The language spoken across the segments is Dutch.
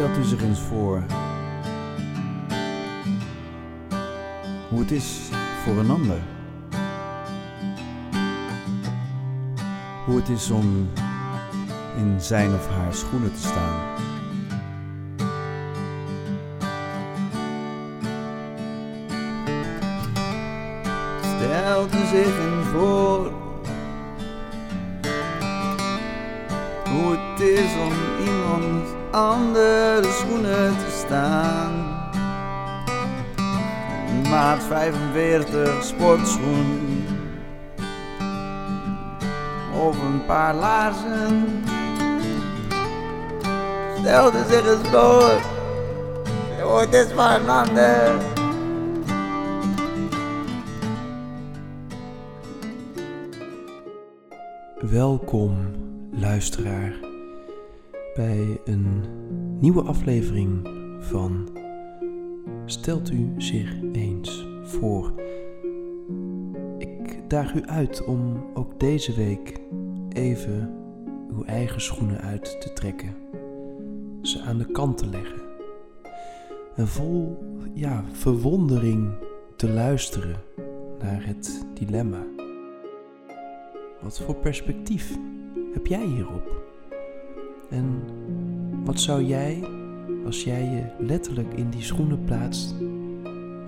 Stelt u zich eens voor hoe het is voor een ander. Hoe het is om in zijn of haar schoenen te staan. Stelt u zich eens voor hoe het is om iemand andere schoenen te staan. Maat 45 sportschoen of een paar laarzen. Stel er zich eens voor het is voor een ander. Welkom, luisteraar, bij een nieuwe aflevering van Stelt u zich eens voor. Ik daag u uit om ook deze week even uw eigen schoenen uit te trekken, ze aan de kant te leggen en vol ja, verwondering te luisteren naar het dilemma. Wat voor perspectief heb jij hierop? En wat zou jij, als jij je letterlijk in die schoenen plaatst,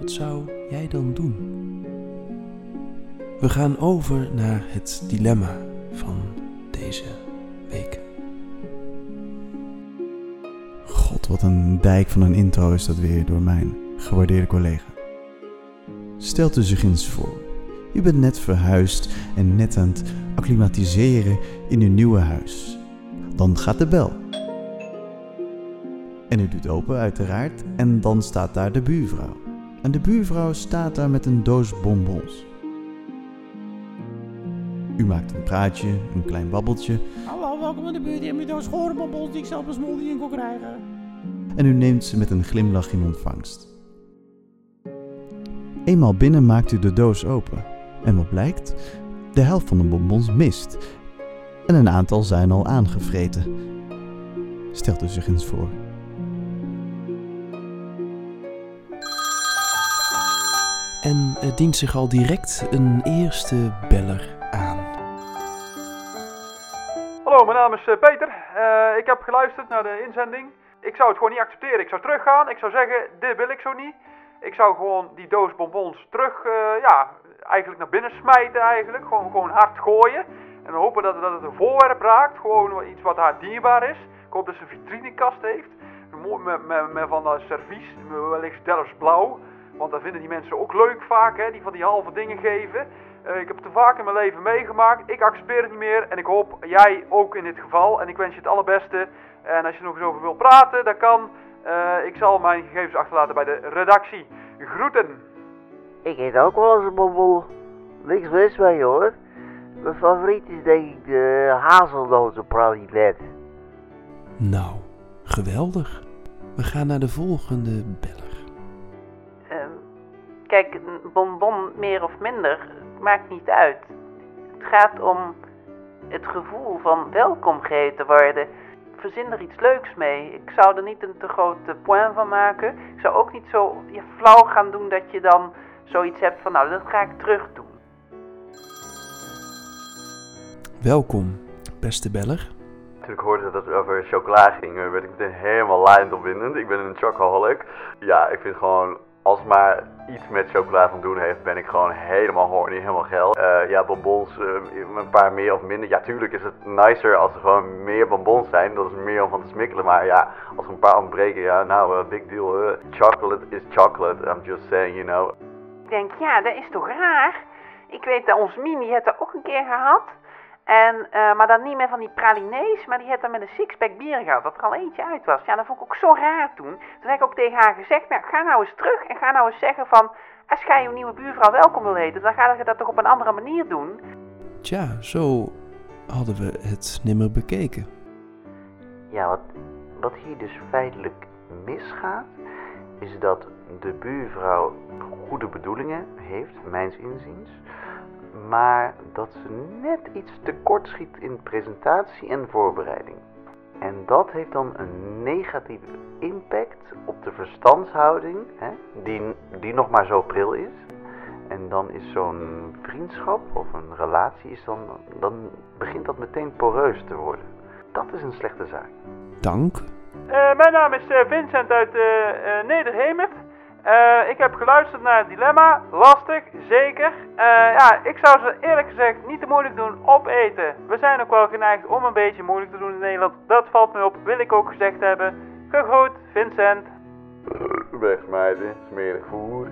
wat zou jij dan doen? We gaan over naar het dilemma van deze week. God, wat een dijk van een intro is dat weer door mijn gewaardeerde collega. Stelt u zich eens voor. U bent net verhuisd en net aan het acclimatiseren in uw nieuwe huis. Dan gaat de bel. En u doet open, uiteraard, en dan staat daar de buurvrouw. En de buurvrouw staat daar met een doos bonbons. U maakt een praatje, een klein babbeltje, Hallo, welkom in de buurt. Je hebt doos schorenbonbons die ik zelf smol in kon krijgen. en u neemt ze met een glimlach in ontvangst. Eenmaal binnen maakt u de doos open. En wat blijkt? De helft van de bonbons mist. En een aantal zijn al aangevreten. Stelt u zich eens voor. En er dient zich al direct een eerste beller aan. Hallo, mijn naam is eh, Peter. Eh, ik heb geluisterd naar de inzending. Ik zou het gewoon niet accepteren. Ik zou teruggaan. Ik zou zeggen, dit wil ik zo niet. Ik zou gewoon die doos bonbons terug, eh, ja, eigenlijk naar binnen smijten eigenlijk. Gewoon, gewoon hard gooien. En hopen dat, dat het een voorwerp raakt. Gewoon iets wat haar dierbaar is. Ik hoop dat ze een vitrinekast heeft. Mooi Met, met, met van dat servies, wellicht Delfts blauw. Want dat vinden die mensen ook leuk vaak, hè, die van die halve dingen geven. Eh, ik heb het te vaak in mijn leven meegemaakt. Ik accepteer het niet meer en ik hoop jij ook in dit geval. En ik wens je het allerbeste. En als je nog eens over wilt praten, dat kan. Eh, ik zal mijn gegevens achterlaten bij de redactie. Groeten! Ik eet ook wel eens een bonbon. Niks mis mee hoor. Mijn favoriet is denk ik de hazelnotenpralinet. Nou, geweldig. We gaan naar de volgende beller. Ehm, kijk, een bonbon meer of minder maakt niet uit. Het gaat om het gevoel van welkom geheten worden. Verzin er iets leuks mee. Ik zou er niet een te grote point van maken. Ik zou ook niet zo ja, flauw gaan doen dat je dan zoiets hebt van nou, dat ga ik terug doen. Welkom, beste beller. Toen ik hoorde dat het over chocola ging, eh, werd ik meteen helemaal lijnd opwindend. Ik ben een chocoholic. Ja, ik vind gewoon, als het maar iets met chocola van doen heeft, ben ik gewoon helemaal horny, helemaal geil. Eh, ja, bonbons, eh, een paar meer of minder. Ja, tuurlijk is het nicer als er gewoon meer bonbons zijn. Dat is meer om van te smikkelen. Maar ja, als er een paar ontbreken, ja, nou, uh, big deal. eh. chocolate is chocolate. I'm just saying, you know. Ik denk, ja, dat is toch raar? Ik weet dat ons Mimi het er ook een keer gehad. En, eh, maar dan niet meer van die pralinees, maar die had dan met een sixpack bier gehad, dat er al eentje uit was. Ja, dat vond ik ook zo raar toen. Toen heb ik ook tegen haar gezegd, nou, ga nou eens terug en ga nou eens zeggen van... Als jij je nieuwe buurvrouw welkom wil heten, dan ga je dat toch op een andere manier doen. Tja, zo hadden we het nimmer bekeken. Ja, wat, wat hier dus feitelijk misgaat, is dat de buurvrouw goede bedoelingen heeft, mijns inziens. Maar dat ze net iets tekort schiet in presentatie en voorbereiding. En dat heeft dan een negatieve impact op de verstandshouding, hè, die, die nog maar zo pril is. En dan is zo'n vriendschap of een relatie, is dan, dan begint dat meteen poreus te worden. Dat is een slechte zaak. Dank. Eh, mijn naam is eh, Vincent uit eh, Nederhemert. Eh, ik heb geluisterd naar het dilemma. Lastig, zeker. Eh, ja, ik zou ze eerlijk gezegd niet te moeilijk doen opeten. We zijn ook wel geneigd om een beetje moeilijk te doen in Nederland. Dat valt me op, wil ik ook gezegd hebben. Gegroet, Vincent. Wegsmijten, smerig voer.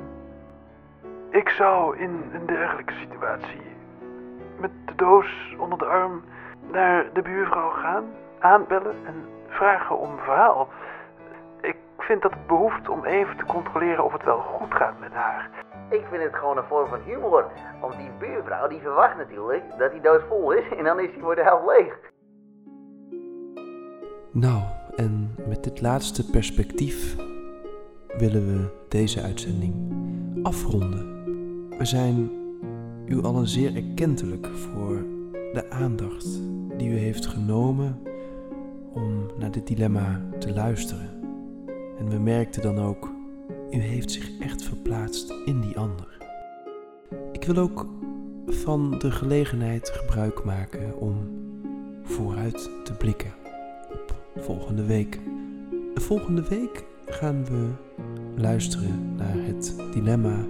Ik zou in een dergelijke situatie met de doos onder de arm naar de buurvrouw gaan, aanbellen en vragen om verhaal. Ik vind dat het behoeft om even te controleren of het wel goed gaat met haar. Ik vind het gewoon een vorm van humor. Want die buurvrouw die verwacht natuurlijk dat die doos vol is en dan is die voor de helft leeg. Nou, en met dit laatste perspectief willen we deze uitzending afronden. We zijn u allen zeer erkentelijk voor de aandacht die u heeft genomen om naar dit dilemma te luisteren. En we merkten dan ook, u heeft zich echt verplaatst in die ander. Ik wil ook van de gelegenheid gebruik maken om vooruit te blikken op volgende week. Volgende week gaan we luisteren naar het dilemma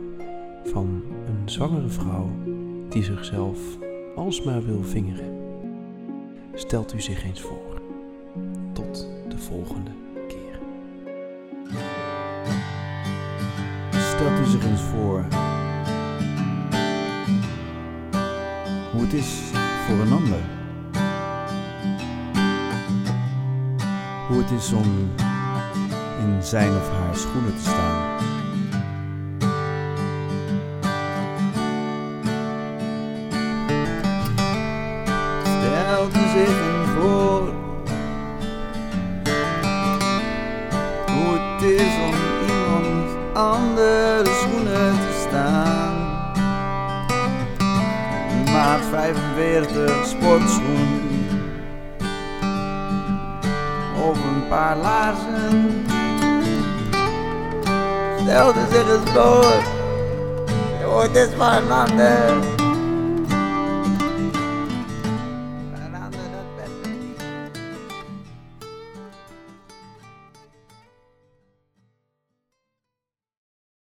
van een zwangere vrouw die zichzelf alsmaar wil vingeren. Stelt u zich eens voor. Tot de volgende Stelt u zich eens voor hoe het is voor een ander. Hoe het is om in zijn of haar schoenen te staan. Stelt u zich 45 sportschoen. Of een paar laarzen. Stel er zich eens voor. Hoe het is voor een ander.